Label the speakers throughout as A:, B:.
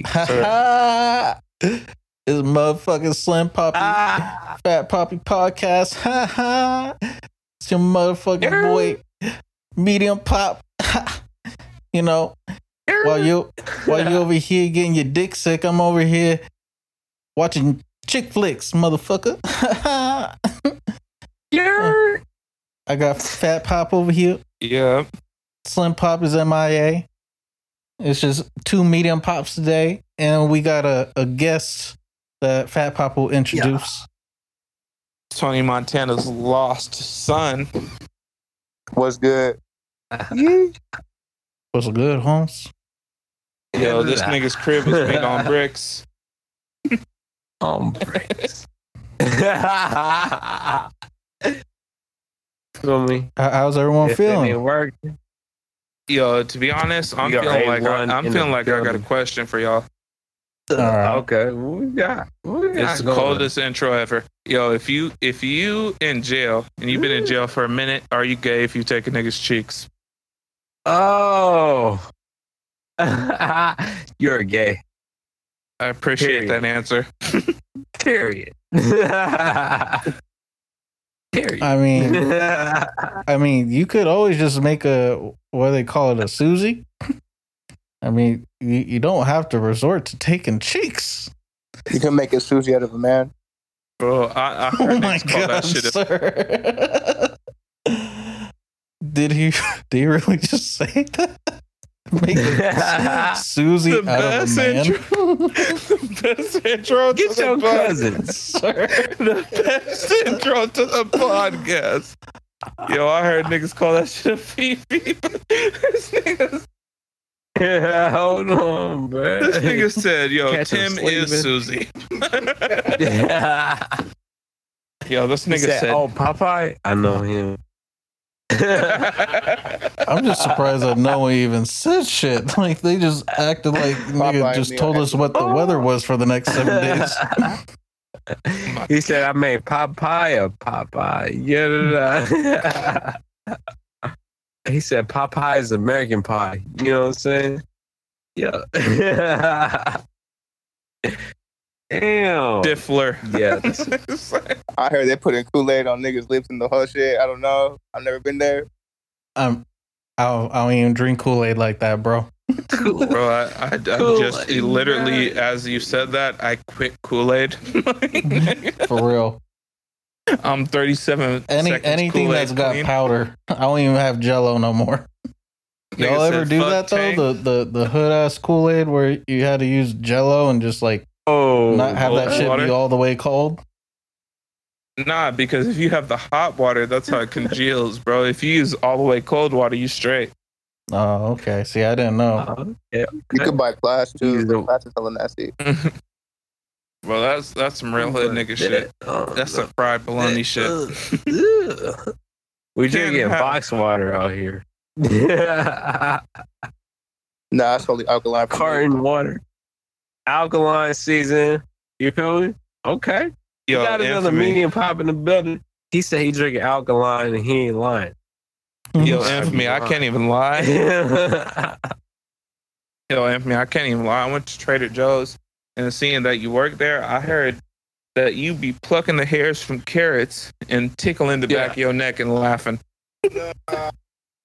A: it's motherfucking Slim Poppy
B: Ah,
A: Fat Poppy podcast. Ha ha. It's your motherfucking
B: Yeah.
A: boy, Medium Pop. you know, while you while you over here getting your dick sick, I'm over here watching chick flicks, motherfucker.
B: yeah.
A: I got Fat Pop over here.
C: Yeah.
A: Slim Pop is MIA. It's just two medium pops today, and we got a, a guest that Fat Pop will introduce.
C: Tony Montana's lost son.
D: What's good?
A: What's good, Holmes?
C: Yo, this nigga's crib is made on bricks.
B: on bricks. Feel me?
A: How- How's everyone
B: If it ain't
A: feeling?
B: working,
C: Yo, to be honest, I'm
B: We
C: feeling like I,
B: A1
C: I'm feeling
B: the
C: like I got a question for y'all.
A: right.
B: Okay, what we got? What we got
C: It's the
B: going?
C: coldest intro ever. Yo, if you if you in jail and you've been in jail for a minute, are you gay if you take a nigga's cheeks?
B: Oh, you're gay.
C: I appreciate
B: Period.
C: that answer.
B: Period. Period.
A: I mean, I mean, you could always just make a what do they call it a Susie. I mean, you, you don't have to resort to taking cheeks.
D: You can make a Susie out of a man.
C: Bro, I, I heard
A: Oh my god,
C: that shit
A: sir! did he? Did he really just say that? Make a Susie
C: The
A: out of a
C: best
A: man.
C: intro. the best intro
B: Get
C: to
B: your
C: the pod-
B: cousins.
A: Sir.
C: The best intro to the podcast. Yo, I heard niggas call that shit a fifi. this, nigga,
B: Hold on, bro.
C: this nigga said, "Yo,
B: Catch
C: Tim is
B: sleeping.
C: Susie." Yo, this nigga
B: said,
C: said,
B: "Oh, Popeye, I know him."
A: I'm just surprised that no one even said shit. Like they just acted like nigga just told us what the weather was for the next seven days.
B: he said, "I made Popeye a Popeye." Yeah. he said, "Popeye is American pie." You know what I'm saying? Yeah. Damn.
C: Diffler.
B: Yeah.
C: It's like,
D: I heard they putting Kool Aid on niggas' lips and the whole shit. I don't know. I've never been there.
A: I'm, I don't, I don't even drink Kool Aid like that, bro.
C: Bro, I, I, I just literally,
B: man.
C: as you said that, I quit Kool Aid.
A: For real.
C: I'm 37.
A: Any anything
C: Kool-Aid
A: that's got
C: clean.
A: powder, I don't even have Jello no more. Y'all ever do
C: "Fuck
A: that though? The the the hood ass Kool Aid where you had to use Jello and just like
B: oh,
A: not have that shit
C: water?
A: be all the way cold.
C: Nah, because if you have the hot water, that's how it congeals, bro. If you use all the way cold water, you straight.
A: Oh, okay. See, I didn't know.
B: Uh, yeah.
D: You could buy class too.
B: Use the-
D: Class is hella nasty.
C: Bro, that's that's some real hood nigga shit. That's some fried bologna shit.
B: we
C: Can't have-
B: box water out here.
D: Nah, it's only alkaline. for.
B: Carton water. Alkaline season. You feel me? Okay. You
C: Yo,
B: got another
C: infamy.
B: medium pop in the building. He said he drinking alkaline and he ain't lying. Mm-hmm.
C: Yo, infamy, I can't even lie. Yo, infamy, I can't even lie. I went to Trader Joe's and seeing that you work there, I heard that you be plucking the hairs from carrots and tickling the back of your neck and laughing.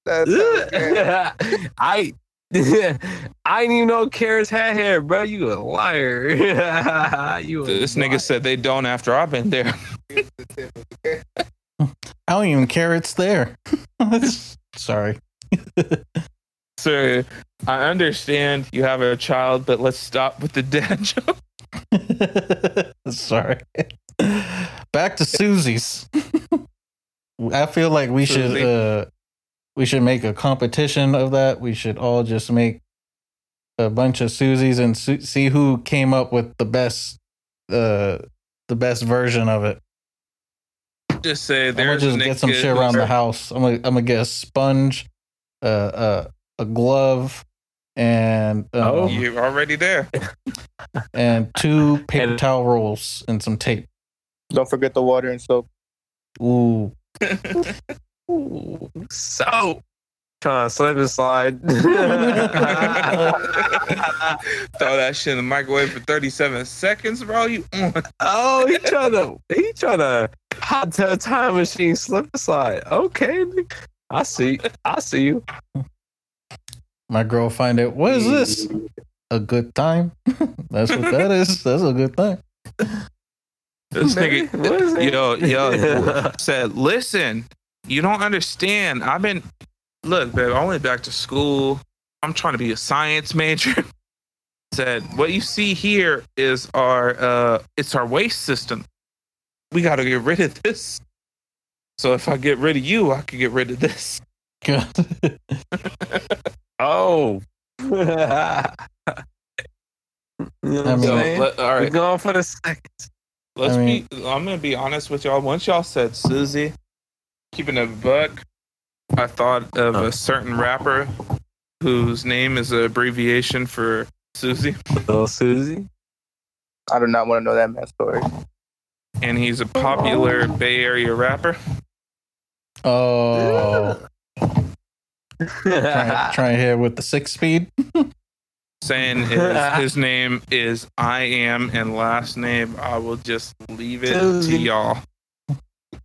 D: That's.
B: I I didn't even know carrots had hair, bro. You a liar. you a
C: This
B: liar.
C: nigga said they don't after I've been there.
A: I don't even care it's there. Sorry.
C: Sir, I understand you have a child, but let's stop with the dad joke.
A: Sorry. Back to Susie's. I feel like we should uh we should make a competition of that. We should all just make a bunch of Susies and su- see who came up with the best uh the best version of it.
C: Just say there's.
A: I'm gonna just get some shit around
C: who's-
A: the house. I'm gonna I'm gonna get a sponge, uh, uh a glove, and um,
B: Oh.
C: You're already there.
A: and two paper
B: And-
A: towel rolls and some tape.
D: Don't forget the water and soap.
A: Ooh,
B: Ooh, so trying to slip and slide.
C: Throw that shit in the microwave for 37 seconds, bro. You on?
B: oh, he trying to he trying to hot tub time machine slip and slide. Okay. I see. I see you.
A: My girl find it. What is this? A good time? That's what that is. That's a good time.
C: This nigga,
B: is it?
C: yo, yo, said, listen, you don't understand. I've been, look, babe, I went back to school. I'm trying to be a science major. said, what you see here is our, uh, it's our waste system. We got to get rid of this. So if I get rid of you, I can get rid of this.
A: God.
B: Oh. you know what
A: I mean-
C: So,
B: saying?
C: let- all
B: We're going for the second.
C: let's
A: I mean-
C: be, I'm going to be honest with y'all. Once y'all said Susie, keeping a buck, I thought of a oh. certain rapper whose name is an abbreviation for Susie,
B: Little Susie.
D: I do not want to know that man's story.
C: and he's a popular Bay Area rapper.
A: Oh, trying try here with the six speed.
C: Saying his, his name is I am, and last name I will just leave it to y'all.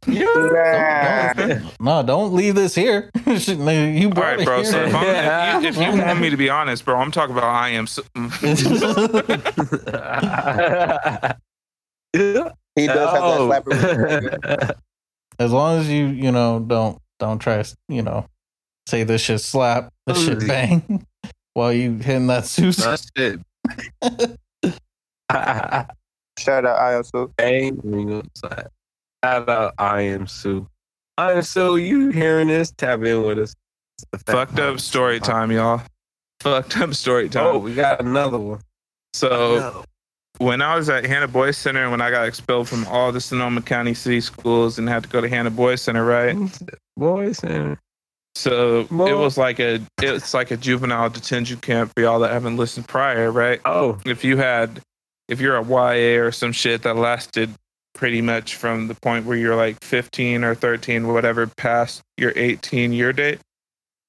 D: Nah.
A: No, don't leave this here. you
C: All
A: brought
C: right,
A: it
C: bro. So
A: here.
C: if, I'm, if, you, if you want me to be honest, bro, I'm talking about I am. Su-
D: He does have that oh. slapper.
A: as long as you you know don't don't try to you know say this shit slap this shit bang while you hitting that Susie.
B: That shit.
D: Shout out Iamsu.
B: Bang, we gonna say. Shout out Iamsu. I am Sue. You hearing this? Tap in with us. It's the Fat
C: Fucked up story time, y'all. Fucked up story oh, time.
B: Oh, we got another one.
C: so when I was at Hanna Boys Center, when I got expelled from all the Sonoma County city schools and had to go to Hanna Boys Center, right?
B: Boys Center.
C: So it was like a it's like a juvenile detention camp for y'all that haven't listened prior, right?
B: oh,
C: If you had if you're a YA or some shit that lasted pretty much from the point where you're like 15 or 13, whatever, past your 18 year date,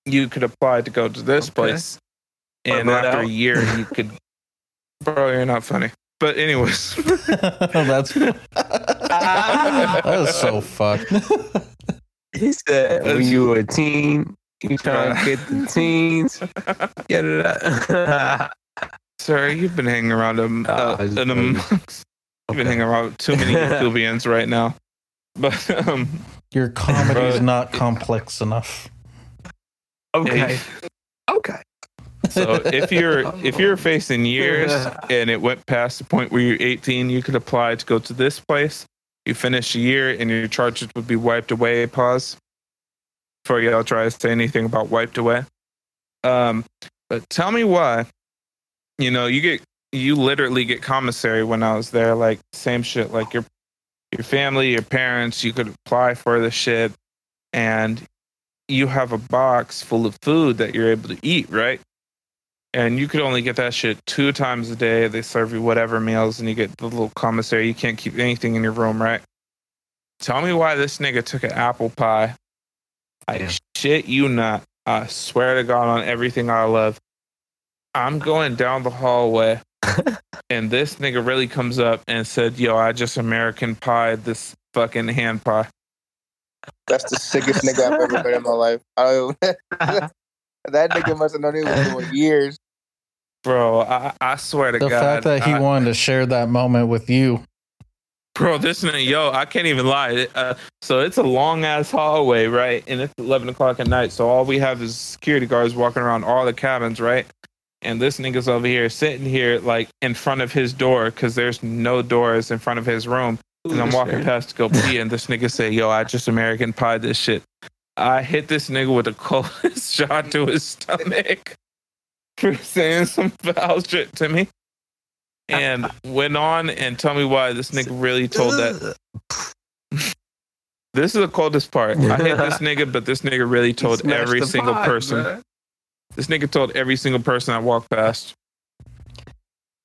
C: you could apply to go to this
B: Okay.
C: place. And
B: about
C: after a year, you could. Bro, you're not funny. But anyways,
A: That's that was so fucked.
B: he said when you were a teen, you trying to get the teens. Get it out.
C: sir, you've been hanging around them.
B: Nah,
C: Uh,
B: I just
C: an amongst, You've been hanging around with too many Ethiopians right now. But um,
A: Your comedy is not complex enough.
B: okay. Okay.
C: so if you're if you're facing years and it went past the point where you're 18, you could apply to go to this place. You finish a year and your charges would be wiped away. Pause. Before y'all try to say anything about wiped away. Um, but tell me why. You know, you get you literally get commissary when I was there. Like same shit. Like your your family, your parents, you could apply for the shit, and you have a box full of food that you're able to eat, right? And you could only get that shit two times a day. They serve you whatever meals, and you get the little commissary. You can't keep anything in your room, right? Tell me why this nigga took an apple pie. I
B: Yeah.
C: shit you not. I swear to God on everything I love. I'm going down the hallway, and this nigga really comes up and said, "Yo, I just American pie this fucking hand pie."
D: That's the sickest nigga I've ever met in my life. I don't, that nigga must have known he was doing years.
C: Bro, I, I swear to
A: The
C: God.
A: fact that he
C: I-
A: wanted to share that moment with you.
C: Bro, this nigga, yo, I can't even lie. Uh, so it's a long ass hallway, right? And it's 11 o'clock at night. So all we have is security guards walking around all the cabins, right? And this nigga's over here sitting here, like in front of his door, because there's no doors in front of his room. And I'm walking past to go pee, and this nigga say, Yo, I just American pie this shit. I hit this nigga with a coldest shot to his stomach for saying some foul shit to me. And went on and tell me why this nigga really told that. This is the coldest part. I hit this nigga, but this nigga really told every single person.
B: man.
C: This nigga told every single person I walked past.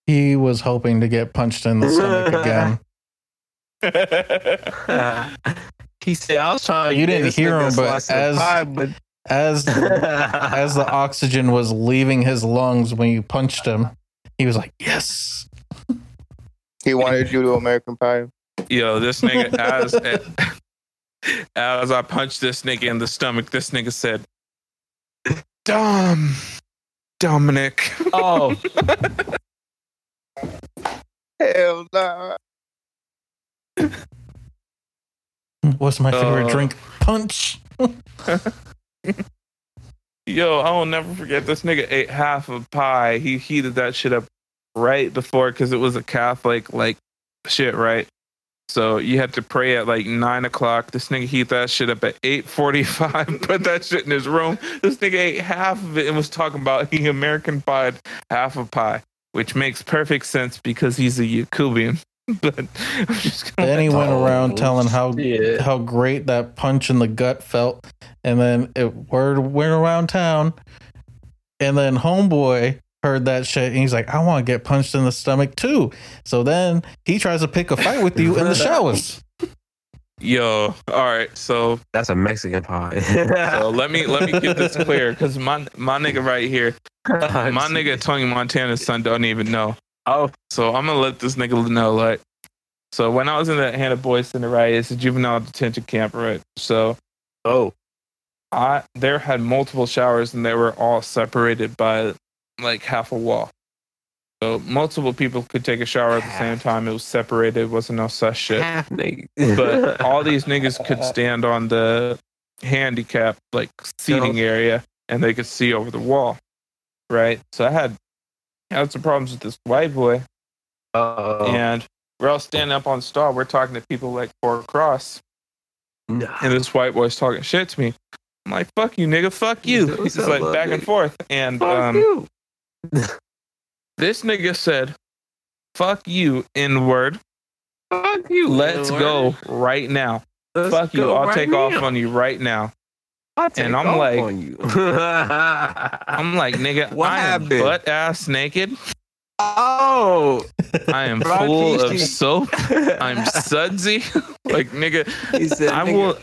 A: He was hoping to get punched in the stomach again.
B: he said, "I was trying."
A: You
B: get
A: didn't hear him, but as-
B: pie, but
A: as as the oxygen was leaving his lungs when you punched him, he was like, "Yes."
D: He wanted you to American Pie.
C: Yo, this nigga as as I punched this nigga in the stomach, this nigga said, "Dom, Dominic."
B: oh,
D: Hell nah.
A: What's my favorite
C: Uh.
A: drink? Punch.
C: Yo, I will never forget this nigga ate half a pie. He heated that shit up right before because it was a Catholic like shit, right? So you had to pray at like nine o'clock. This nigga heat that shit up at eight forty-five. Put that shit in his room. This nigga ate half of it and was talking about he American pied half a pie, which makes perfect sense because he's a Yakubian. but I'm just gonna
A: Then he went
B: Oh,
A: around telling how
B: shit.
A: how great that punch in the gut felt, and then it word went around town, and then homeboy heard that shit, and he's like, "I want to get punched in the stomach too." So then he tries to pick a fight with you in the showers.
C: yo. All right, so
B: That's a Mexican pie.
C: so let me let me get this clear because my my nigga right here, my nigga Tony Montana's son don't even know.
B: Oh,
C: So I'm gonna let this nigga know, like, so when I was in that Hanna Boy Center, right, it's a juvenile detention camp, right? So
B: oh,
C: I there had multiple showers and they were all separated by like half a wall. So multiple people could take a shower at the same time. It was separated, it wasn't no such shit. But all these niggas could stand on the handicap like seating area and they could see over the wall. Right? So I had I had some problems with this white boy
B: Uh-oh.
C: and we're all standing up on stall. We're talking to people like four across,
B: No.
C: and this white boy's talking shit to me. I'm like, "Fuck you, nigga! Fuck you!" He's
B: up,
C: like back and forth, and
B: Fuck
C: um,
B: you.
C: This nigga said, "Fuck you, N word.
B: Fuck you.
C: Let's
B: N-word.
C: go right now.
B: Let's
C: Fuck you! I'll
B: right
C: take
B: now.
C: off on you right now." And I'm like-. I'm like, "Nigga,
B: What
C: I am butt ass naked.
B: oh,
C: I am full of soap. I'm sudsy. like, nigga,
B: He said,
C: I will."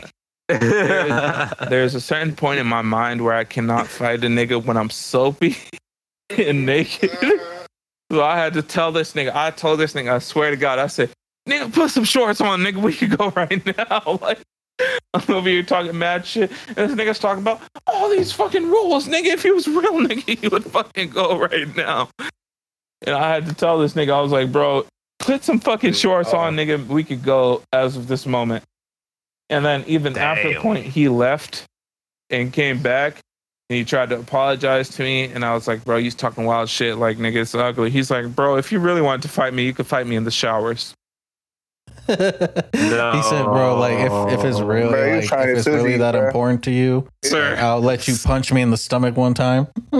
C: There's a certain point in my mind where I cannot fight a nigga when I'm soapy and naked. So I had to tell this nigga. I told this nigga. I swear to God, I said, "Nigga, put some shorts on, nigga. We can go right now." Like I'm over here talking mad shit, and this nigga's talking about all these fucking rules, nigga. If he was real, nigga, he would fucking go right now. And I had to tell this nigga. I was like, "Bro, put some fucking shorts on, oh. nigga. We could go as of this moment." And then even after the point, he left and came back and he tried to apologize to me and I was like, bro, he's talking wild shit like nigga, it's ugly. He's like, bro, if you really wanted to fight me, you could fight me in the showers. no.
A: He said, "Bro, like if, if it's really
D: Bro,
A: like if it's
D: Susie,
A: really that
D: bro.
A: important to you,
C: Sir,
A: I'll let you punch me in the stomach one time."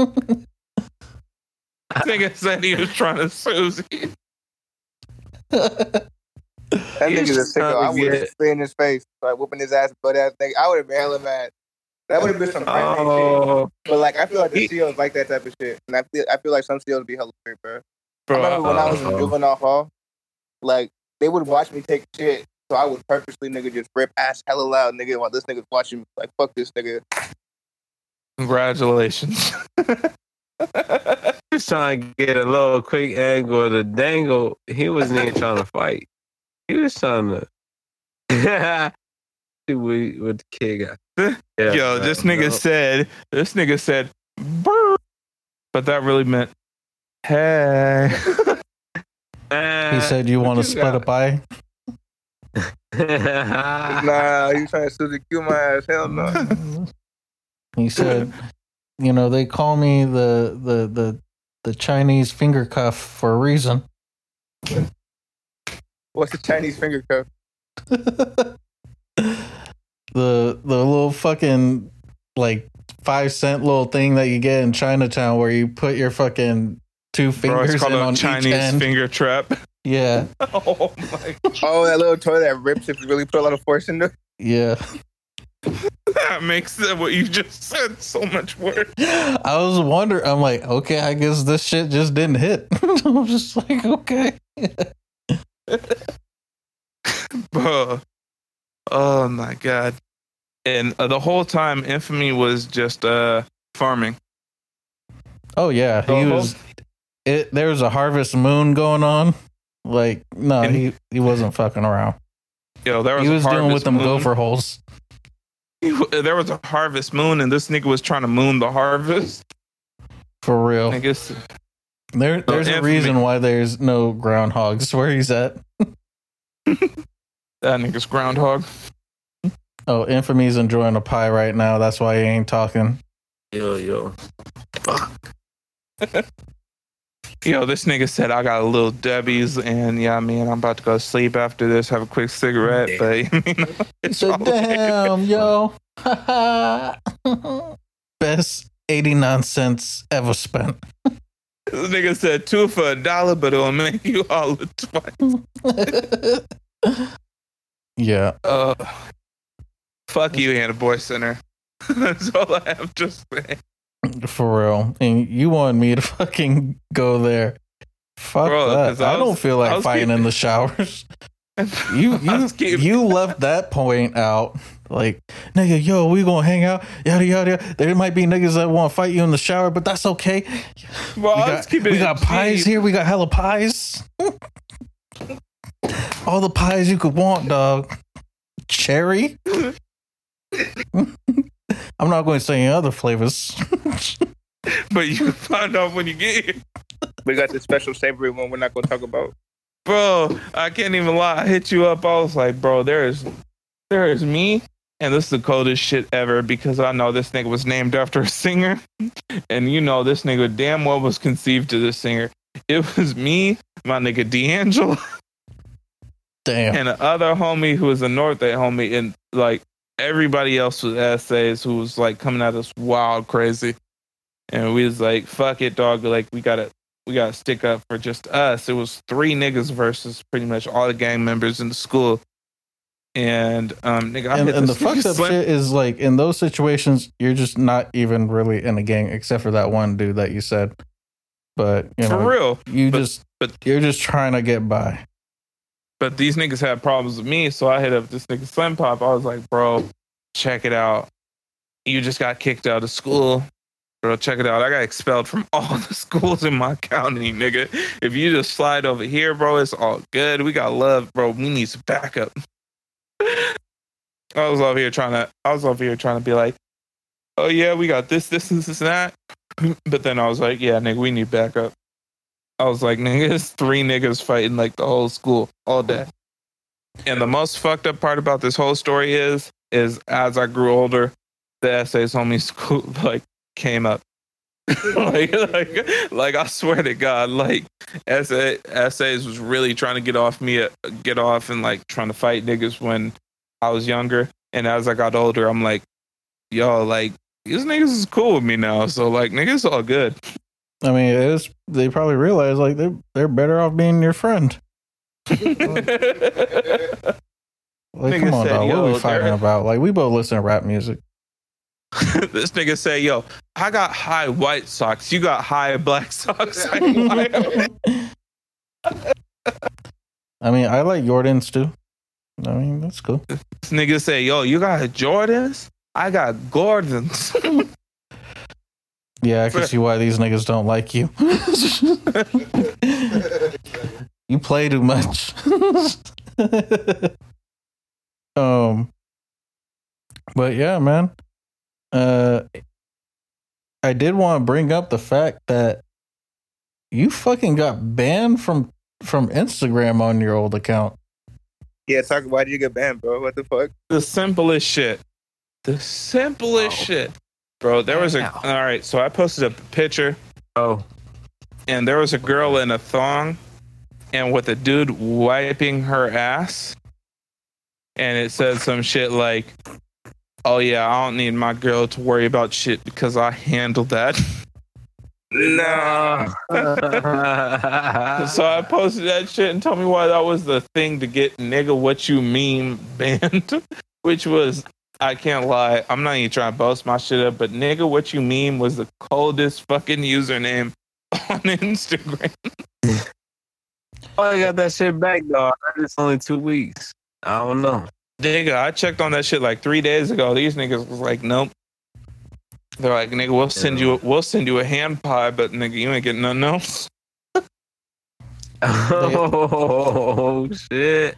C: nigga said he was trying to Susie.
D: That nigga's a
B: He's
D: sicko. I would have
B: get-
D: spit in his face, like whooping his ass, butt ass nigga. I would have been hella mad. That would have been some crazy shit.
B: Oh,
D: But like, I feel like the
B: He-
D: CEOs like that type of shit, and I feel I feel like some CEOs be hella weird, bro. I remember when I was in
B: uh-huh.
D: juvenile hall, like they would watch me take shit, so I would purposely nigga just rip ass hella loud, nigga, while this nigga's watching me. Like fuck this nigga.
C: congratulations.
B: he was trying to get a little quick angle of the dangle. He wasn't even trying to fight. He was trying to see what, what the. Yeah,
C: Yo, this nigga
B: no.
C: said, this nigga said, Brr. but that really meant, hey.
A: He said, "You want to split a pie?"
D: Nah, you trying to Suzy Q my ass? Hell no.
A: He said, "You know, they call me the the the the Chinese finger cuff for a reason."
D: What's the Chinese finger cuff?
A: The the little fucking like five cent little thing that you get in Chinatown where you put your fucking two
C: Bro,
A: fingers
C: it's called
A: in
C: a
A: on each
C: Chinese
A: end.
C: finger trap.
A: yeah,
C: oh my God.
D: Oh, that little toy that rips if you really put a lot of force into. it.
A: yeah.
C: That makes it- what you just said so much worse.
A: I was wondering. I'm like, okay, I guess this shit just didn't hit. I'm just like, okay.
C: Bro. Oh my god. And uh, the whole time, Infamy was just uh farming.
A: Oh yeah, he
C: The whole-
A: was. It there was a harvest moon going on. Like no,
C: And-
A: he he wasn't fucking around.
C: Yo, there was
A: He was dealing
C: harvest
A: with them
C: moon.
A: gopher holes.
C: He there was a harvest moon, and this nigga was trying to moon the harvest.
A: For real.
C: I guess
A: There there's a reason why there's no groundhogs where he's at.
C: that nigga's groundhog.
A: Oh, Infamy's enjoying a pie right now. That's why he ain't talking.
B: Yo, yo.
C: Yo, this nigga said I got a little Debbie's, and yeah, man, I'm about to go to sleep after this. Have a quick cigarette, but you know, it's
A: said,
C: all good.
A: "Damn, yo, best eighty nine cents ever spent."
C: This nigga said two for a dollar, but it'll make you all the twice.
A: yeah,
C: Uh, fuck you, Hanna Boy Center. That's all I have to say.
A: for real. And you wanted me to fucking go there? Fuck
C: Bro,
A: that.
C: I
A: I, don't feel like fighting
C: keeping-
A: in the showers. You you
C: keeping-
A: you left that point out. Like, nigga, yo, we gonna hang out, yada yada. yada. There might be niggas that want to fight you in the shower, but that's okay.
C: Bro,
A: we
C: I
A: got, we got pies here. We got hella pies. All the pies you could want, dog. Cherry. I'm not going to say any other flavors.
C: but you can find out when you get here.
D: We got the special savory one we're not gonna talk about.
C: Bro, I can't even lie. I hit you up. I was like, bro, there is there is me. And this is the coldest shit ever because I know this nigga was named after a singer. And you know this nigga damn well was conceived to this singer. It was me, my nigga D'Angelo,
A: Damn.
C: and the other homie who was a North Day homie, and like everybody else was essays who was like coming at us wild crazy. And we was like, fuck it, dog. Like we gotta we gotta stick up for just us. It was three niggas versus pretty much all the gang members in the school. And um nigga, I
A: and, and the fucked up
C: slim-
A: shit is like in those situations, you're just not even really in a gang, except for that one dude that you said. But you
C: for real.
A: you
C: but-
A: just
C: but-
A: you're just trying to get by.
C: But these niggas had problems with me, so I hit up this nigga Slim Pop. I was like, bro, check it out. You just got kicked out of school. Bro, check it out. I got expelled from all the schools in my county, nigga. If you just slide over here, bro, it's all good. We got love, bro. We need some backup. I was over here trying to I was over here trying to be like, oh yeah, we got this, this, this, this, and that. But then I was like, yeah, nigga, we need backup. I was like, nigga, it's three niggas fighting like the whole school all day. And the most fucked up part about this whole story is, is as I grew older, the essays homie school like came up. like, like, like I swear to God, like essay, essays was really trying to get off me, get off and like trying to fight niggas when I was younger. And as I got older, I'm like, yo, like these niggas is cool with me now. So like, niggas all good.
A: I mean, it was, they probably realize like they're they're better off being your friend. Like, come on,
C: said,
A: dog. What are we fighting about? Like, we both listen to rap music.
C: this nigga say, "Yo, I got high white socks. You got high black socks." I.
A: I mean, I like Jordans too. I mean, that's cool.
C: this nigga say, "Yo, you got Jordans. I got Gordons."
A: Yeah, I can see why these niggas don't like you. you play too much. um, but yeah, man. Uh, I did want to bring up the fact that you fucking got banned from from Instagram on your old account.
D: Yeah, talk. Why did you get banned, bro? What the fuck?
C: the simplest shit. The simplest
B: Oh.
C: shit, bro. There was a
B: Wow.
C: all right. So I posted a picture,
B: Oh,
C: and there was a girl in a thong, and with a dude wiping her ass, and it said some shit like, "Oh yeah, I don't need my girl to worry about shit because I handle that."
B: no.
C: so I posted that shit and told me why that was the thing to get nigga what you mean banned, which was I can't lie, I'm not even trying to boast my shit up, but nigga what you mean was the coldest fucking username on Instagram.
B: oh, I got that shit back, though. It's only two weeks. I don't know.
C: Nigga, I checked on that shit like three days ago. These niggas was like, nope. They're like, nigga, we'll send you, we'll send you a hand pie, but nigga, you ain't getting nothing else.
B: Oh shit!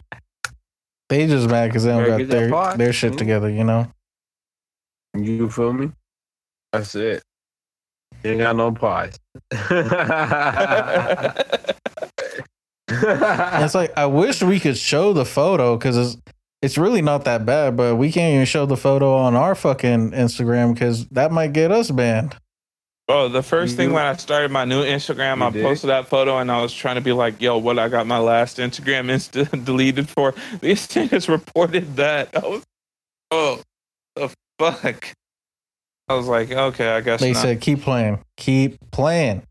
A: They just mad because they don't got their their shit mm-hmm. together, you know.
B: You feel me? That's it. You ain't got no pies.
A: It's like I wish we could show the photo because it's it's really not that bad, but we can't even show the photo on our fucking Instagram because that might get us banned.
C: Bro, the first
B: You
C: thing
B: do?
C: when I started my new Instagram,
B: You
C: I
B: did?
C: posted that photo and I was trying to be like, yo, what I got my last Instagram insta deleted for. These niggas reported that. I was, oh, the fuck. I was like, okay, I guess
A: They
C: not.
A: said keep playing, keep playing.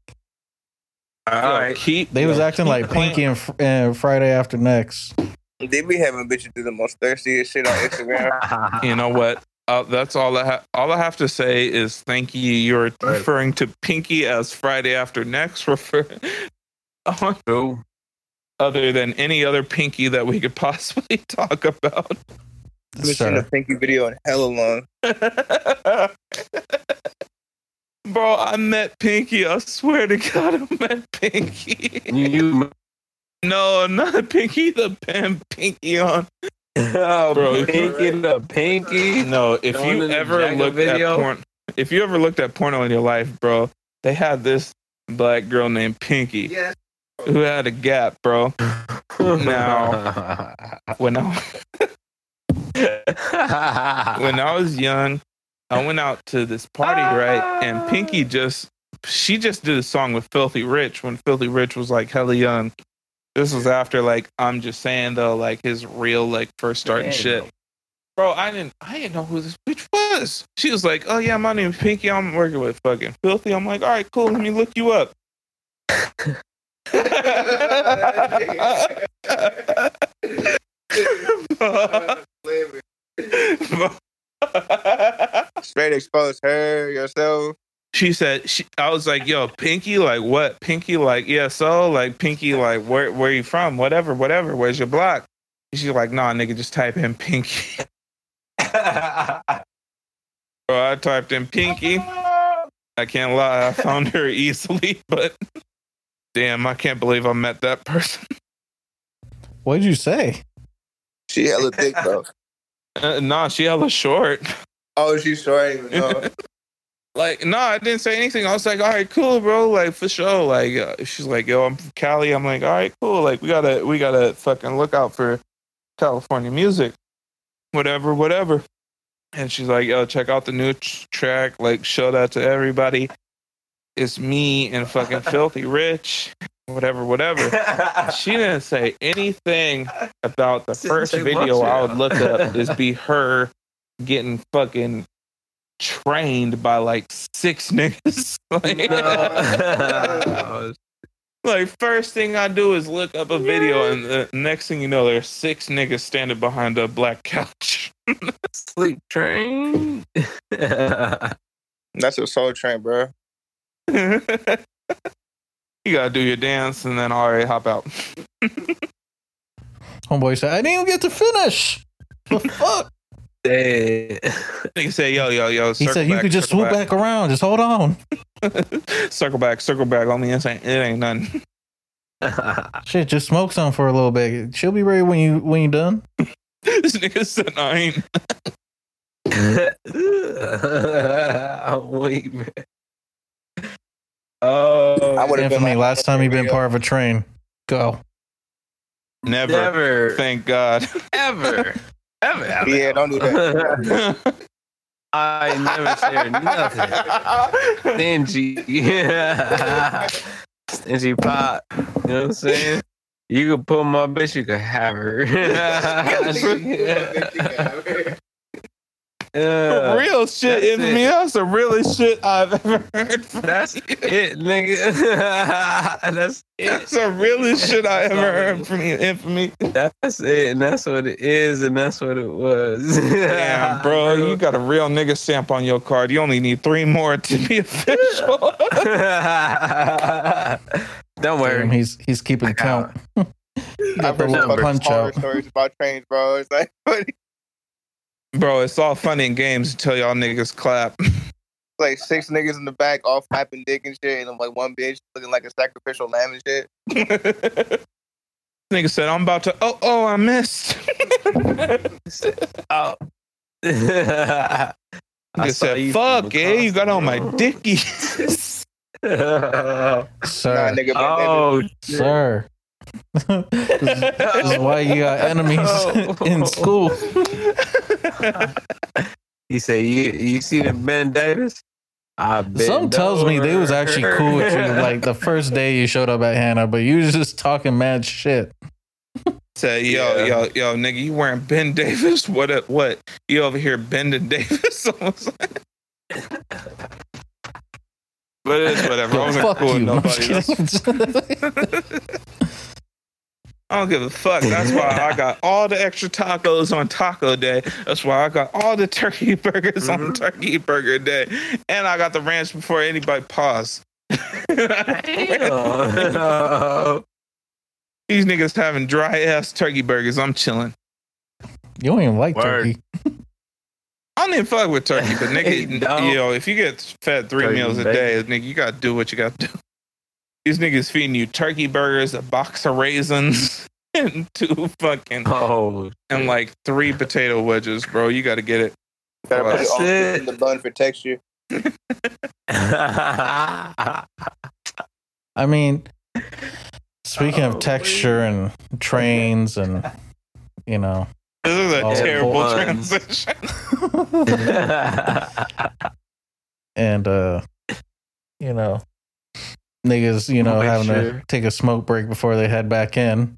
B: All
C: Yo,
B: right.
C: keep.
A: They was acting
C: keep
A: like
C: playing.
A: Pinky and, Fr- and Friday after next.
D: They be having bitches do the most thirstiest shit on Instagram.
C: You know what? Uh, that's all I ha- all I have to say is thank you. You're referring to Pinky as Friday after next, refer
B: True.
C: other than any other Pinky that we could possibly talk about.
D: I've been seeing a pinky video in hella long.
C: Bro, I met Pinky. I swear to God, I met Pinky.
B: You, you
C: no, not Pinky the pen Pinky on.
B: Oh,
C: Bro,
B: pinky the pinky.
C: No, if
B: Going
C: you ever looked
B: video?
C: at porn, if you ever looked at porno in your life, bro, they had this black girl named Pinky
D: Yes.
C: who had a gap, bro. Now. When I when I was young, I went out to this party, right? And Pinky ah. just she just did a song with Philthy Rich when Philthy Rich was like hella young. This was after like I'm just saying though, like his real like first starting shit. Bro, I didn't I didn't know who this bitch was. She was like, Oh yeah, my name's Pinky, I'm working with fucking Philthy. I'm like, all right, cool, let me look you up.
D: Straight expose her, yourself.
C: She said she I was like, yo, Pinky, like what? Pinky, like, yeah, so like Pinky, like where where you from? Whatever, whatever. Where's your block? And she's like, nah, nigga, just type in Pinky. Bro, I typed in Pinky. I can't lie, I found her easily, but damn, I can't believe I met that person.
A: What did you say?
D: She hella thick though.
C: Uh, nah, she hella short.
D: Oh, she's short. I didn't even know.
C: Like, no, I didn't say anything. I was like, all right, cool, bro. Like, for sure. Like, uh, she's like, yo, I'm from Cali. I'm like, all right, cool. Like, we gotta, we gotta fucking look out for California music, whatever, whatever. And she's like, yo, check out the new tr- track. Like, show that to everybody. It's me and fucking Philthy Rich, whatever, whatever. She didn't say anything about the first video
B: much,
C: I would look up is be her getting fucking trained by like six niggas. like,
B: No.
C: like, first thing I do is look up a video, and the next thing you know, there's six niggas standing behind a black couch.
B: Sleep train.
D: That's a soul train, bro.
C: you gotta do your dance and then already hop out.
A: Homeboy said, I didn't even get to finish. The fuck?
B: Dead.
C: Nigga say, yo, yo, yo.
A: He said you
C: back,
A: could just swoop back around. Just hold on.
C: circle back, circle back. On me, it ain't, it ain't nothing.
A: Shit, just smoke some for a little bit. She'll be ready when you when you done.
C: this nigga said, I ain't.
B: Oh, wait, man. Oh,
D: I would've been
A: Infamy,
D: like,
A: last time you've been
D: video.
A: part of a train. Go.
C: Never.
B: never,
C: Thank God.
B: ever, ever. ever.
D: Yeah, don't do that.
B: I never shared nothing. Stingy, yeah. Stingy pop. You know what I'm saying? You could pull my bitch, you could have her. Yeah.
C: Real shit,
B: in
C: infamy.
B: it.
C: That's the realest shit I've ever heard. From
B: That's
C: you.
B: it, nigga. that's it.
C: That's the realest shit I ever heard from you, infamy.
B: That's it, and that's what it is, and that's what it was.
C: Damn, bro, you got a real nigga stamp on your card. You only need three more to be official.
B: Don't
A: Damn,
B: worry.
A: he's he's keeping count.
D: I've heard
A: little
D: some fucking
A: punch out.
D: stories about trains, bro. It's like,
C: Bro, it's all funny in games until y'all niggas clap.
D: Like six niggas in the back, all piping dick and shit, and I'm like one bitch looking like a sacrificial lamb and shit.
C: Nigga said, I'm about to, oh, oh, I missed.
B: oh. I
C: Nigga said,
B: you
C: fuck,
B: from
C: eh, you got on my
B: dickies. the
A: Sir,
D: Nah, nigga,
B: oh,
A: sir. This, is, this is why you got enemies oh. in school.
B: he said, "You you see the Ben Davis?" I
A: Some tells me they was actually cool with you like the first day you showed up at Hanna, but you was just talking mad shit.
C: Say, yo,
B: Yeah.
C: yo, yo, nigga, you wearing Ben Davis? What? A, what? You over here bending Davis? I was but it's whatever. I
A: Yo,
C: wasn't
A: fuck
C: cool with
A: you.
C: nobody. That's- I don't give a fuck. That's why I got all the extra tacos on Taco Day. That's why I got all the turkey burgers on
B: Mhm.
C: Turkey Burger Day, and I got the ranch before anybody paused.
B: Damn.
C: These niggas having dry ass turkey burgers. I'm chilling.
A: you don't even like
B: Word.
A: turkey.
C: I don't even fuck with turkey, but
B: Hey,
C: nigga,
B: no.
C: yo, if you get fed three
B: Turkey
C: meals a day, nigga, you gotta do what you gotta do. These niggas feeding you turkey burgers, a box of raisins, and two fucking
B: oh,
C: and like three potato wedges, bro. You gotta get it.
D: Gotta put it
B: That's
D: all
B: it.
D: in the bun for texture.
A: I mean, speaking
B: Oh,
A: of texture and trains and you know,
C: This is a terrible
B: buns.
C: transition.
A: and uh, you know, niggas, you know, having
B: sure.
A: to take a smoke break before they head back in.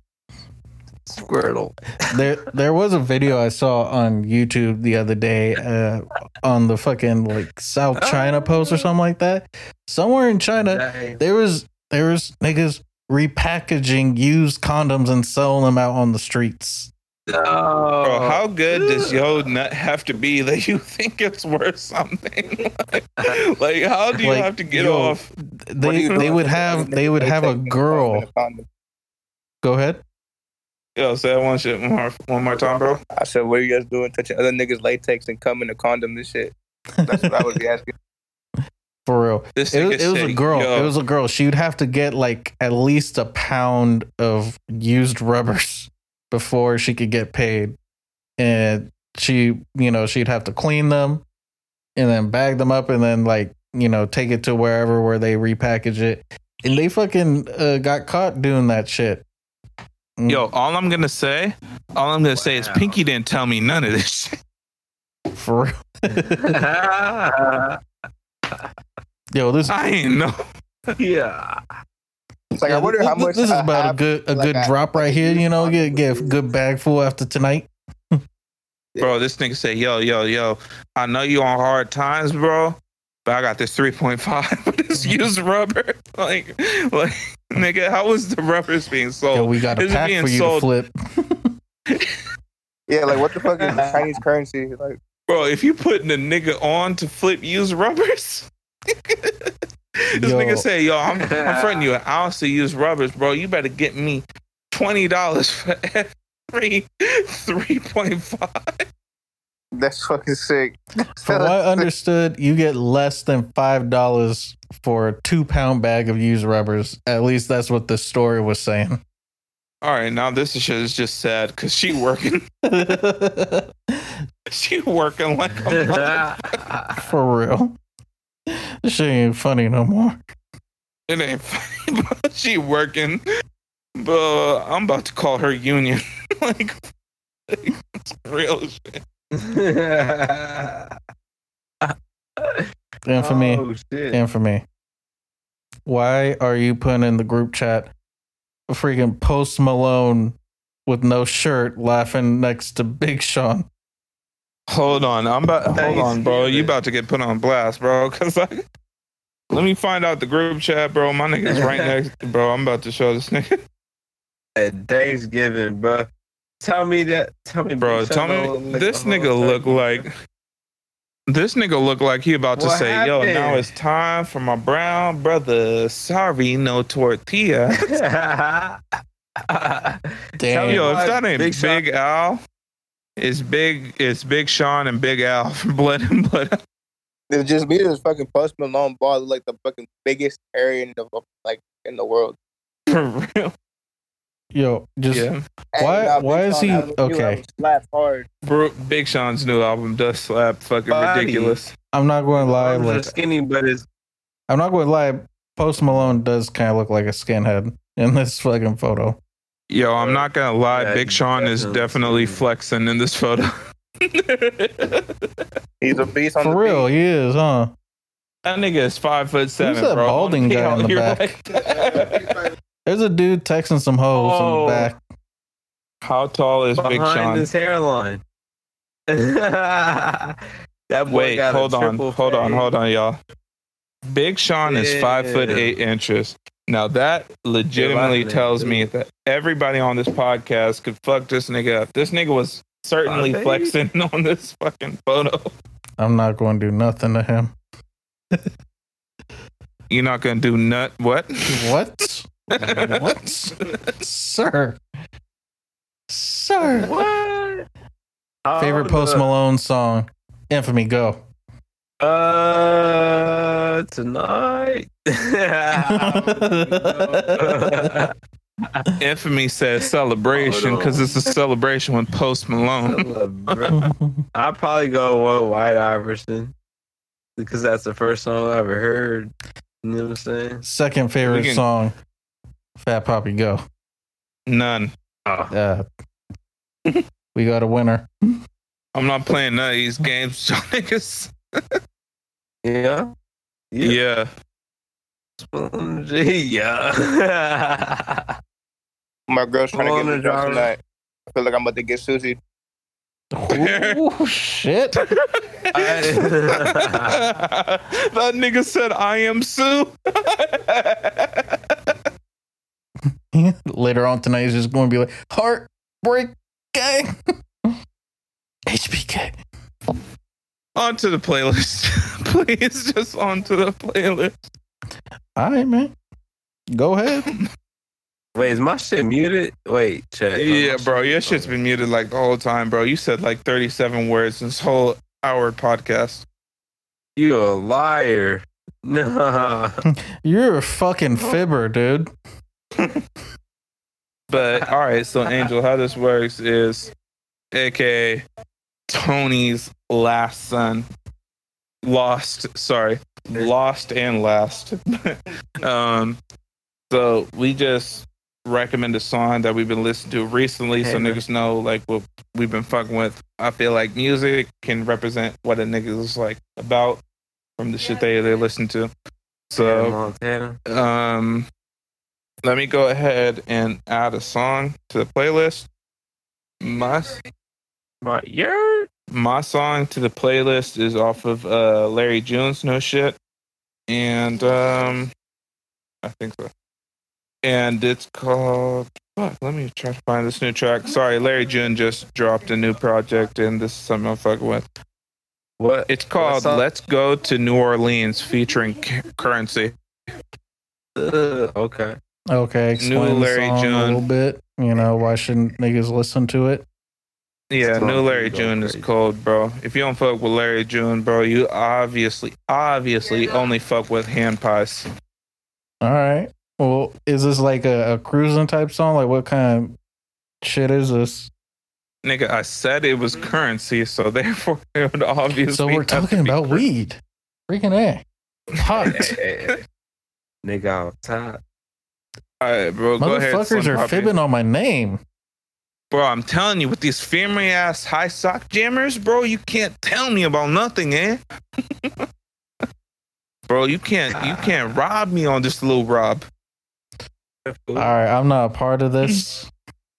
B: Squirtle.
A: There, there was a video I saw on YouTube the other day, uh, on the fucking like South China post or something like that. Somewhere in China,
B: Dang.
A: there was there was niggas repackaging used condoms and selling them out on the streets.
B: No.
C: Bro, how good does yo nut have to be that you think it's worth something? like, like, how do you
A: Like,
C: have to get
A: yo,
C: off?
A: They they would have they would have a girl.
D: condom? condom?
A: Go ahead.
C: Yo, say that one shit one more, one more time, bro.
D: I said, what are you guys doing? Touching other niggas' latex and coming to condom and shit. That's what I would be asking.
A: For real.
C: This
A: It, was- it was a girl.
C: yo,
A: It was a girl. She would have to get like at least a pound of used rubbers before she could get paid. And she, you know, she'd have to clean them and then bag them up and then like, you know, take it to wherever where they repackage it. And they fucking uh, got caught doing that shit. Mm,
C: Yo, all I'm gonna say, all I'm gonna say is Pinky didn't tell me none of this shit.
A: for real. Yo, this
C: I ain't know.
B: yeah.
D: It's like, I
A: Yeah,
D: wonder how much.
A: This is
D: I
A: about a good a
D: like
A: good
D: I-
A: drop right here. You know, get get a good bag full after tonight.
C: Bro, this nigga said, yo, yo, yo, I know you on hard times, bro, but I got this 3.5 with this mm-hmm. used rubber. Like, like, nigga, how was the rubbers being
A: Yo,
C: sold?
A: we got a
C: Is
A: pack
C: being
A: for you
C: sold-
A: to flip.
D: Yeah, like what the fuck is the Chinese currency? Like,
C: Bro, if you putting a nigga on to flip used rubbers, this
A: Yo.
C: nigga say, yo, I'm, I'm fronting you an ounce of used rubbers, bro. You better get me $20 for every 3.5.
D: that's fucking sick.
A: From what I understood, you get less than five dollars for a two pound bag of used rubbers. At least that's what the story was saying.
C: All right, now this shit is just sad because she working, she working like a mother-
A: For real. This shit ain't funny no more.
C: It ain't funny, but she working. But I'm about to call her union. like, it's real shit.
A: And for me,
B: Oh, shit.
A: and for me. Why are you putting in the group chat a freaking Post Malone with no shirt laughing next to Big Sean?
C: Hold on, I'm about. Hold on, bro. You
B: Thanksgiving.
C: about to get put on blast, bro? Cause like, let me find out the group chat, bro. My nigga's right next, bro. I'm about to show this nigga,
B: At Thanksgiving, bro. Tell me that. Tell me,
C: bro. Tell me this nigga look like. This nigga look like he about to
B: What
C: say, "Yo, now it's time for my brown brother. Sorry, no tortilla."
A: Damn.
C: Yo, if that ain't
B: Big
C: Big, Al, It's big. It's Big Sean and Big Al from Blood and Blood.
D: It's just me this fucking Post Malone ball like the fucking biggest area in the like in the world.
C: For real.
A: Yo, just
C: Yeah.
A: Why-
D: nah,
A: why
D: Big
A: is
D: Sean
A: he- okay.
D: album slaps hard.
C: Bro, Big Sean's new album does slap fucking
B: Body.
C: ridiculous.
A: I'm not going to lie. Like
B: skinny, but it's
A: I'm not going to lie. Post Malone does kind of look like a skinhead in this fucking photo.
C: Yo, I'm not gonna lie.
B: Yeah,
C: Big Sean is
B: definitely.
C: definitely flexing in this photo.
D: He's a beast on
A: For
D: the
A: real,
D: beat.
A: he is, huh?
C: That nigga is five foot seven,
A: that
C: bro.
A: balding guy in the back?
C: like-
A: There's a dude texting some hoes in
B: Oh.
A: the back.
C: How tall is Big Sean?
B: behind his hairline. that boy
C: Wait,
B: got a
C: hold on,
B: triple
C: hold on, hold on, y'all. Big Sean is five foot eight inches. Now that legitimately
B: You're
C: tells me that everybody on this podcast could fuck this nigga up. This nigga was certainly
B: Five eight?
C: flexing on this fucking photo.
A: I'm not going to do nothing to him.
C: You're not gonna do nut what?
A: What? what? Sir. Sir.
B: What?
A: Oh, Favorite
B: Oh,
A: Post
B: the-
A: Malone song? Infamy, go.
B: Uh, tonight.
C: Infamy says celebration because it's a celebration with Post Malone.
B: I'd probably go with White Iverson because that's the first song I ever heard. You know what I'm saying?
A: Second favorite
C: can-
A: song? Fat Poppy, go.
C: None.
A: Uh, we got a winner.
C: I'm not playing none of these games, y'all niggas.
B: Yeah.
C: Yeah.
B: Spongy, yeah.
D: My girl's trying to
B: Hold
D: get
B: on,
D: me drunk tonight. I feel like I'm about to get Susie.
A: Ooh, shit.
C: that nigga said, Iamsu.
A: Later on tonight, he's just going to be like, Heartbreak Gang. HBK.
C: Onto the playlist. Please, just onto the playlist.
A: All right, man. Go ahead.
B: Wait, is my shit muted? Wait, check.
C: Yeah, bro, your shit's been muted like the whole time, bro. You said like 37 words in this whole hour podcast.
B: You a liar. Nah.
A: You're a fucking fibber, dude.
C: But all right, so Angel, how this works is, aka Tony's last son, lost. Sorry, lost and last. um, so we just recommend a song that we've been listening to recently, so
B: man.
C: niggas know like what we've been fucking with. I feel like music can represent what a nigga is like about from the shit they they listen to. So um, let me go ahead and add a song to the playlist. My
B: My yard.
C: my song to the playlist is off of uh, Larry June's No Shit, and um, I think so. And it's called. Fuck, let me try to find this new track. Sorry, Larry June just dropped a new project, and this is something I'm fucking with.
B: What?
C: It's called "Let's Go to New Orleans" featuring C- Currency.
B: Uh, okay.
A: Okay, explain the
C: Larry
A: June. a little bit. You know, why shouldn't niggas listen to it?
C: Yeah, new Larry
B: ego
C: June is cold, bro. If you don't fuck with Larry June, bro, you obviously, obviously only fuck with hand pies.
A: All right. Well, is this like a, a cruising type song? Like, what kind of shit is this?
C: Nigga, I said it was currency, so therefore it would obviously.
A: So we're talking about
C: cur-
A: weed. Freaking A. Hot.
B: Nigga out top.
C: All right, bro, go ahead.
A: Motherfuckers are
C: Poppy.
A: fibbing on my name.
C: Bro, I'm telling you, with these family ass high sock jammers, bro, you can't tell me about nothing, eh? bro, you can't, you can't rob me on this little rob.
A: All right, I'm not a part of this.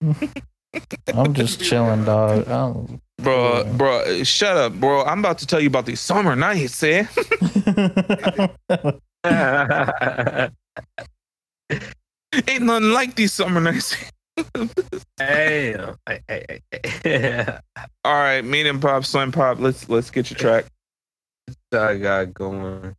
A: I'm just chilling, dog. I don't-
C: Bro, bro, shut up, bro. I'm about to tell you about these summer nights, eh? Ain't nothing like these summer nights.
B: Hey, hey, hey, hey.
C: All right, medium pop, slim pop. Let's let's get your track.
B: I got going.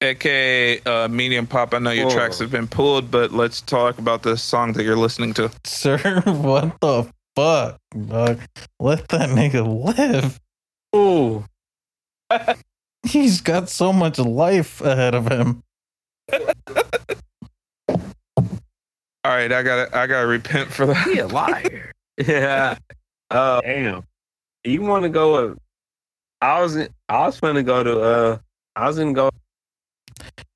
C: AKA uh, medium pop. I know your
B: Whoa.
C: tracks have been pulled, but let's talk about the song that you're listening to.
A: Sir, what the fuck, dog. Let that nigga live.
B: Ooh.
A: He's got so much life ahead of him.
C: All right, I gotta I gotta repent for that.
B: He a liar. yeah. Uh, damn. You want to go? With, I was in, I was going to go to. Uh, I was gonna go.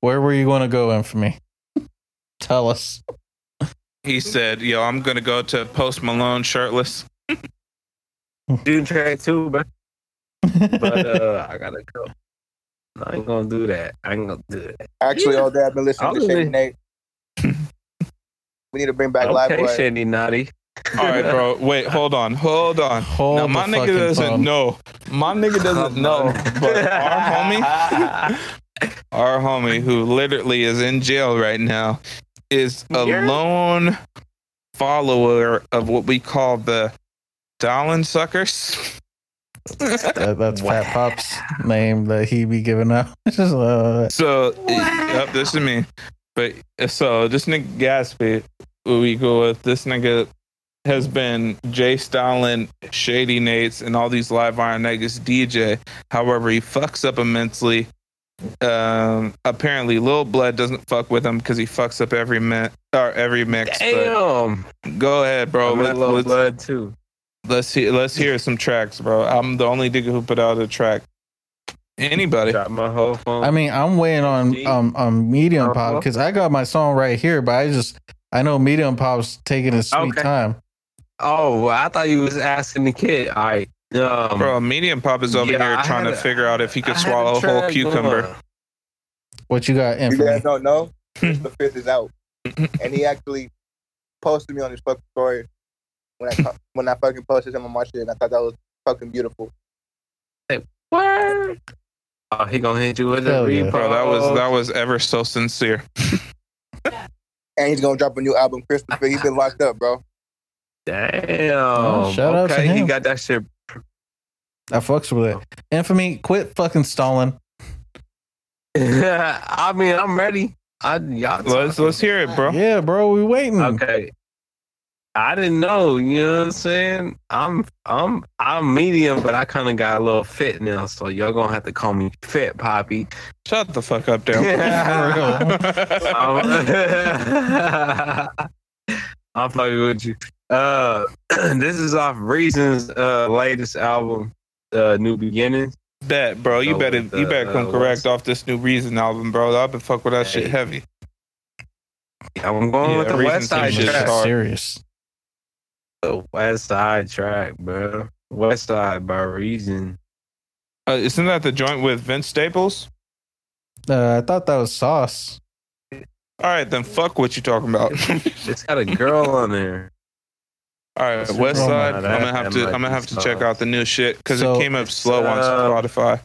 A: Where were you going to go, Infamy? Tell us.
C: He said, "Yo, I'm gonna go to Post Malone shirtless."
B: do track too, but but uh, I gotta go. I ain't gonna do that. I ain't gonna do that.
D: Actually, all day I've been listening to Shady Nate. We need to bring back Live
B: Okay,
D: Boy.
B: Shandy Naughty.
C: All right, bro. Wait, hold on, hold on.
A: Hold
C: now
A: the
C: my nigga doesn't
A: phone.
C: know. My nigga doesn't know. But our homie, our homie, who literally is in jail right now, is a
B: Yeah.
C: lone follower of what we call the Dolan suckers.
A: That, that's Fat Pop's name that he be giving out. It's just, uh,
C: So, yep, this is me. But so this nigga Gatsby, who we go with, this nigga has been Jay Stalin, Shady Nates, and all these Livewire niggas DJ. However, he fucks up immensely. Um, apparently, Lil Blood doesn't fuck with him because he fucks up every mi- or every mix.
B: Damn.
C: Go ahead, bro. Let, let's
B: blood too.
C: let's hear let's hear some tracks, bro. I'm the only nigga who put out a track. Anybody?
B: Drop my whole phone.
A: I mean, I'm waiting on
B: Gee.
A: um on Medium Pop because I got my song right here, but I just I know Medium Pop's taking his sweet
B: Okay.
A: time.
B: oh, well, I thought you was asking the kid. All right. Um,
C: Bro, Medium Pop is over
B: yeah,
C: here
B: I
C: trying to
B: a-
C: figure out if he could
B: I
C: swallow a whole cucumber.
B: going.
A: What you got,
D: You
A: Infamy?
D: guys don't know, the Fifth is out, and he actually posted me on his fucking story when I when I fucking posted him on my shit, and I thought that was fucking beautiful.
B: What? Oh, he gonna hit you with a
A: Hell yeah.
B: repo.
C: Bro, that was that was ever so sincere.
D: And he's gonna drop a new album, Chris the Fifth. He's been locked up, bro.
B: Damn.
A: Oh, shout out to
B: okay, he got that shit.
A: I fucks with it. Infamy, quit fucking stalling.
B: I mean, I'm ready. I y'all.
C: Let's let's hear it, bro.
A: Yeah, bro, we waiting.
B: Okay. I didn't know, you know what I'm saying? I'm I'm I'm medium, but I kind of got a little fit now, so y'all gonna have to call me fit, Poppy.
C: Shut the fuck up, Dale.
B: I'm, I'm fucking with you. Uh, this is off Reason's uh latest album, uh, New Beginnings.
C: Bet, bro. You
B: Go
C: better
B: with
C: you better come
B: uh,
C: correct off this new Reason album, bro. I've been fuck with that shit
B: Hey.
C: heavy.
B: I'm going
C: Yeah,
B: with the
C: Reason
B: West Side
C: seems shit
A: is
B: track.
A: serious.
B: The West Side track, bro. West Side by Reason.
C: Uh, isn't that the joint with Vince Staples?
A: Uh, I thought that was sauce.
C: All right, then fuck what you talking about.
B: It's got a girl on there.
C: All right, West
A: Oh,
C: Side. I'm gonna have to
B: might
C: I'm gonna have to check out the new shit because
A: So-
C: it came up slow on
B: Um,
C: Spotify.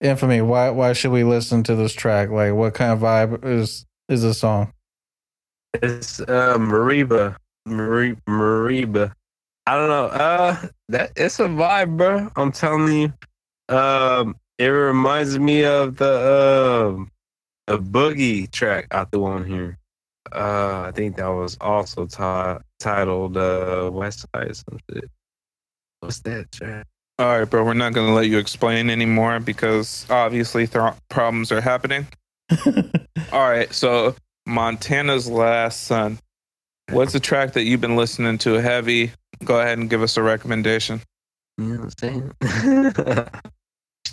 A: Infamy, why why should we listen to this track? Like, what kind of vibe is is this song?
B: It's uh Mereba. Mari- Mereba. I don't know. Uh that it's a vibe, bro. I'm telling you. Um it reminds me of the um A Boogie track I threw on here. Uh I think that was also ti- titled uh West Side or some shit. What's that track?
C: All right, bro. We're not gonna let you explain anymore because obviously th- problems are happening. All right, so Montana's Last Son. What's a track that you've been listening to heavy? Go ahead and give us a recommendation.
B: You know what I'm saying?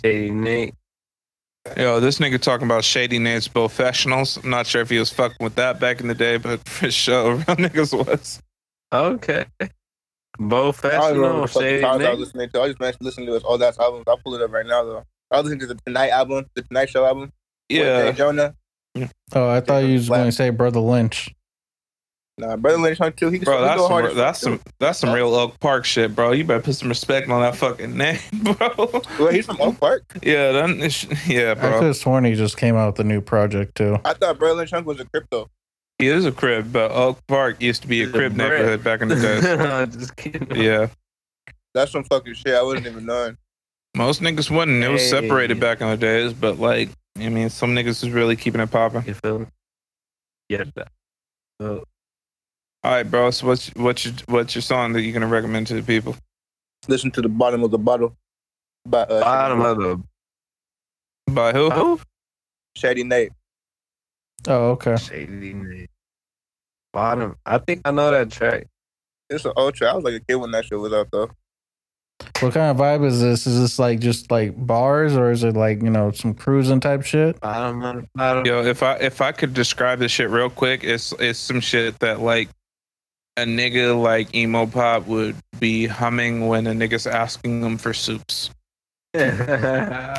B: Shady Nate.
C: Yo, this nigga talking about Shady Nate's professionals. I'm not sure if he was fucking with that back in the day, but for sure, real niggas was.
B: Okay. Both
D: I
B: Professional,
D: what the fuck
B: Shady
D: songs I was
B: Nate.
D: listening to. I just managed to listen to his old ass albums. I'll pull it up right now though. I was listening to the Tonight album, the Tonight Show album.
C: Yeah,
D: Jonah. Mm.
A: oh, I thought you was going to say Brotha Lynch.
D: Nah, Brotha Lynch on too. He
C: bro, that's some,
D: as
C: that's some that's some real Oak Park shit, bro. You better put some respect on that fucking name, bro.
D: Well, he's from Oak Park.
C: Yeah, that, is- yeah,
A: I
C: bro.
A: could have sworn he just came out with a new project too.
D: I thought Brotha Lynch Hung was a crypto.
C: He is a crib, but Oak Park used to be a
B: He's
C: crib
B: brick.
C: neighborhood back in the days.
B: Just kidding.
C: yeah,
D: That's some fucking shit. I wasn't even knowing.
C: most niggas wouldn't. It was
B: Hey.
C: separated back in the days, but like, I mean, some niggas is really keeping it popping.
B: You feel me? Yeah. Uh,
C: All All right, bro. So what's what's your what's your song that you're gonna recommend to the people?
D: Listen to the bottom of the bottle. By uh,
B: Bottom of the
C: By who?
B: oh,
D: Shady Nate.
A: Oh, okay.
B: shady name. Bottom. I think I know that track.
D: It's an old track. I was like a kid when that shit was out though.
A: What kind of vibe is this? Is this like just like bars or is it like, you know, some cruising type shit?
B: Bottom of the bottom.
C: Yo, if I if I could describe this shit real quick, it's it's some shit that like a nigga like emo pop would be humming when a nigga's asking them for soups.
D: Hella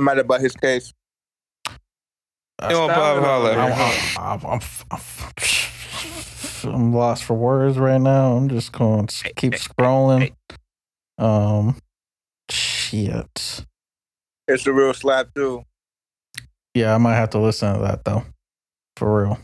D: mad about his case.
C: Emo pop holla.
A: I'm, I'm, I'm, I'm, I'm lost for words right now. I'm just going to keep scrolling. Um, shit.
D: It's a real slap too.
A: Yeah, I might have to listen to that though. For real.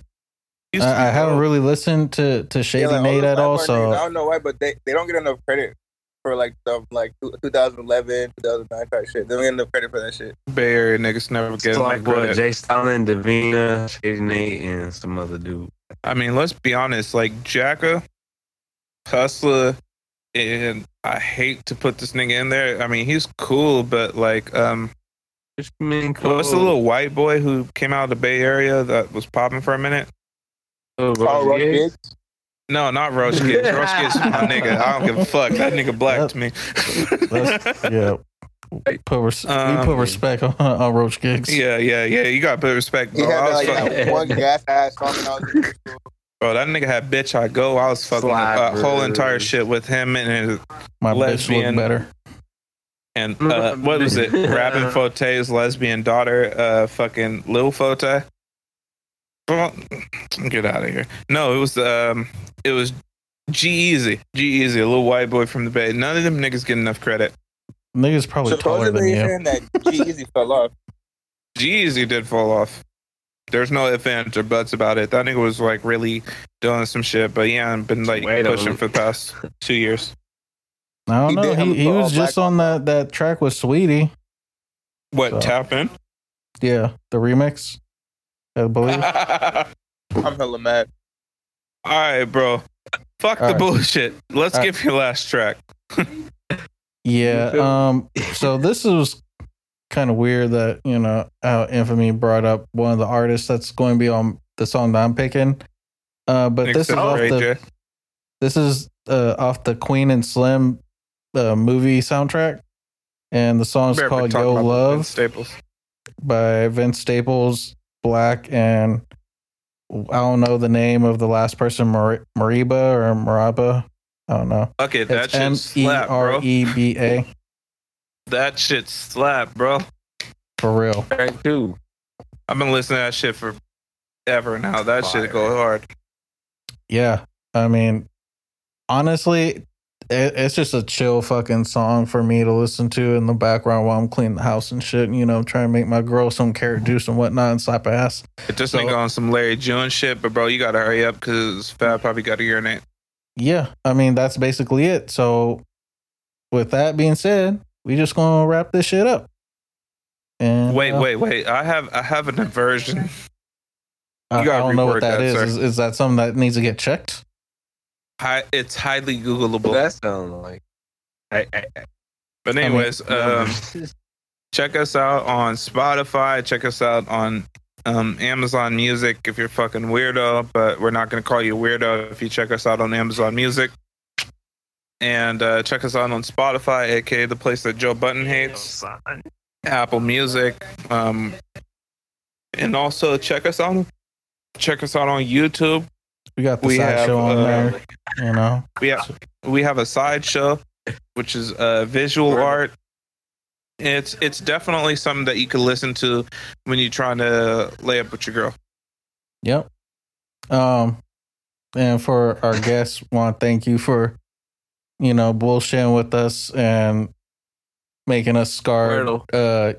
C: Used to
A: I, I haven't really listened to to Shady
D: Yeah, like,
A: Nate at all.
D: Blackburn niggas, I don't know why, but they, they don't get enough credit for like stuff like 2011, 2009 type shit. They don't get enough credit for that shit.
C: Bay Area niggas never
B: It's
C: get
B: like what
C: credit.
B: Jay Stalin, Davina, Shady Nate, and some other dude.
C: I mean, let's be honest. Like Jacka, Hustler, and I hate to put this nigga in there. I mean, he's cool, but like, um,
B: Just mean
C: what's the little white boy who came out of the Bay Area that was popping for a minute?
B: Oh,
D: Oh, Roach
B: Gigs?
D: Gigs?
C: No, not Roach Gigs. Roach Gigs is my nigga. I don't give a fuck. That nigga black to me.
A: that's yeah. Put res- we put
C: Um,
A: respect on, on Roach Gigs.
C: yeah, yeah, yeah. You gotta put respect,
D: He
C: bro.
D: had
C: I
D: that,
C: was
D: like,
C: fucking,
D: one gas ass song when I school.
C: bro, that nigga had bitch I go. I was fucking
B: Slap,
C: a whole entire shit with him and his,
A: My
C: Lesbian.
A: bitch look better.
C: and uh, what was it? Rappin' 4-Tay's lesbian daughter, uh, fucking Lil Fote. Well, get out of here. No, it was um, it was G-Eazy, G Easy, a little white boy from the Bay. None of them niggas get enough credit.
A: Niggas probably taller than
D: Supposedly
A: you.
D: saying that G-Eazy fell off.
C: G-Eazy did fall off. There's no ifs, ands, or buts about it. That nigga was like really doing some shit, but yeah, I've been like
B: Wait
C: pushing for the past two years.
A: I don't
D: He
A: know.
D: did
A: He, he was just on that, that track with Saweetie.
C: What
A: So-
C: tap in?
A: Yeah, the remix. I believe.
C: All
D: I'm hella mad.
C: All right, bro. Fuck
A: All
C: the
A: right.
C: bullshit. Let's
A: All
C: give your last track.
A: Yeah. Um. So this is kind of weird that you know how Infamy brought up one of the artists that's going to be on the song that I'm picking. Uh, but this is off the
C: J.
A: this is uh off the Queen and Slim uh, movie soundtrack, and the song's
C: Better
A: called "Yo
C: about Vince
A: Love"
C: Staples.
A: by Vince Staples, 6LACK, and I don't know the name of the last person, Mar- Mariba or Maraba. I don't know.
C: Okay, that
A: It's
C: shit
A: M E
C: slap, bro.
A: E B A
C: That shit slap, bro.
A: for real.
B: Track two.
C: I've been listening to that shit for ever now. That shit
B: Fire.
C: go hard.
A: Yeah, I mean, honestly, it, it's just a chill fucking song for me to listen to in the background while I'm cleaning the house and shit. You know, trying to make my girl some carrot juice and whatnot and slap ass.
C: It just
A: So-
C: nigga on some Larry June shit, but bro, you gotta hurry up because Fab probably got to urinate.
A: Yeah, I mean that's basically it. So, with that being said, we just gonna wrap this shit up. And
C: Wait,
A: uh,
C: wait, wait. I have I have an aversion.
A: I, I don't know what that
C: that,
A: is. is. Is that something that needs to get checked?
C: Hi, it's highly Googleable.
B: That sounds like. I, I, I,
C: But anyways, um, check us out on Spotify. Check us out on um, Amazon Music if you're fucking weirdo. But we're not gonna call you weirdo if you check us out on Amazon Music. And uh, check us out on Spotify, aka the place that Joe Budden hates. Apple Music. Um, and also check us out. Check us out on YouTube.
A: We got the
C: We
A: side
C: have
A: show on
C: uh,
A: there. You know,
C: we have we have a sideshow, which is uh, visual art. It's it's definitely something that you can listen to when you're trying to lay up with your girl.
A: Yep. Um, and for our guests, want to thank you for, you know, bullshitting with us and making us scarred.
B: Wordle.
A: Uh,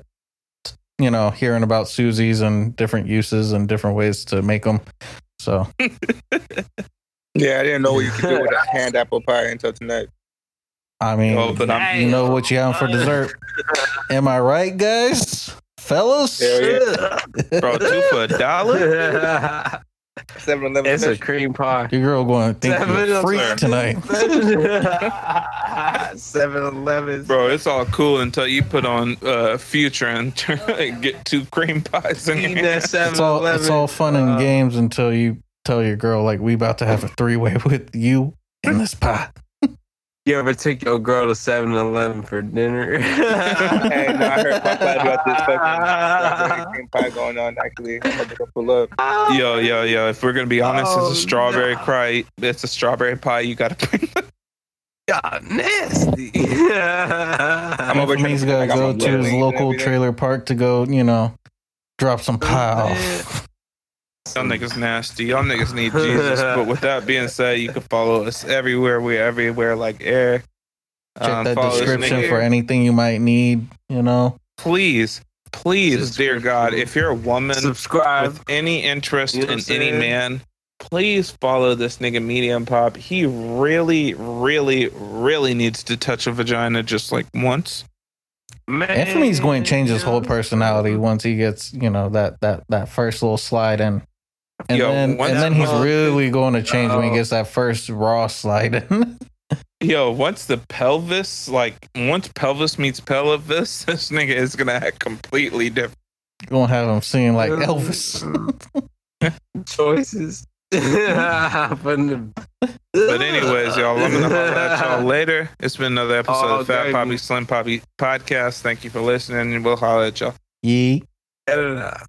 A: you know, hearing about Susie's and different uses and different ways to make them. So
D: Yeah, I didn't know what you could do with a hand apple pie until tonight.
A: I mean,
C: Oh, but
A: you know what you have for dessert. Am I right, guys? Fellas?
D: Yeah.
C: Bro, two for a dollar?
D: Seven Eleven.
B: It's a cream pie.
A: Your girl going to think you're a freak tonight.
B: 7-Eleven.
C: Bro, it's all cool until you put on uh, Future and get two cream pies in your hand.
A: It's all it's all fun and
B: Uh,
A: games until you tell your girl like we about to have a three way with you in this pie.
B: You ever take your girl to 7-Eleven for dinner?
D: Hey, no, I heard Popeye about this fucking pie going on. Actually, I'm about to pull up.
C: Yo, yo, yo. If we're gonna be honest,
B: Oh,
C: it's a oh, strawberry
B: no.
C: pie. It's a strawberry pie. You gotta bring.
B: God, nasty.
D: I'm over
A: He's
D: trying
A: gotta go to his local trailer park to go, you know, drop some pie off.
C: Y'all niggas nasty. Y'all niggas need Jesus. But with that being said, you can follow us everywhere. We're everywhere like air.
A: Check
C: Um,
A: that
C: follow
A: description for anything you might need. You know,
C: Please, please, dear God, if you're a woman
B: Subscribe.
C: with any interest
B: You know
C: in
B: what
C: any man, please follow this nigga Medium Pop. He really, really, really needs to touch a vagina just like once.
B: Man.
A: Anthony's going to change his whole personality once he gets, you know, that that that first little slide in. And
C: Yo,
A: then and then he's really going to change when he
B: Oh.
A: gets that first raw slide in.
C: Yo, once the pelvis, like once pelvis meets pelvis, this nigga is gonna act completely different.
A: Gonna have him singing like Elvis.
B: Choices.
C: But anyways, y'all, I'm gonna holler at y'all later. It's been another episode
B: Oh,
C: of Fat
B: baby.
C: Poppy Slim Poppy podcast. Thank you for listening, and we'll holler at y'all.
A: Yee.
B: Edit it out.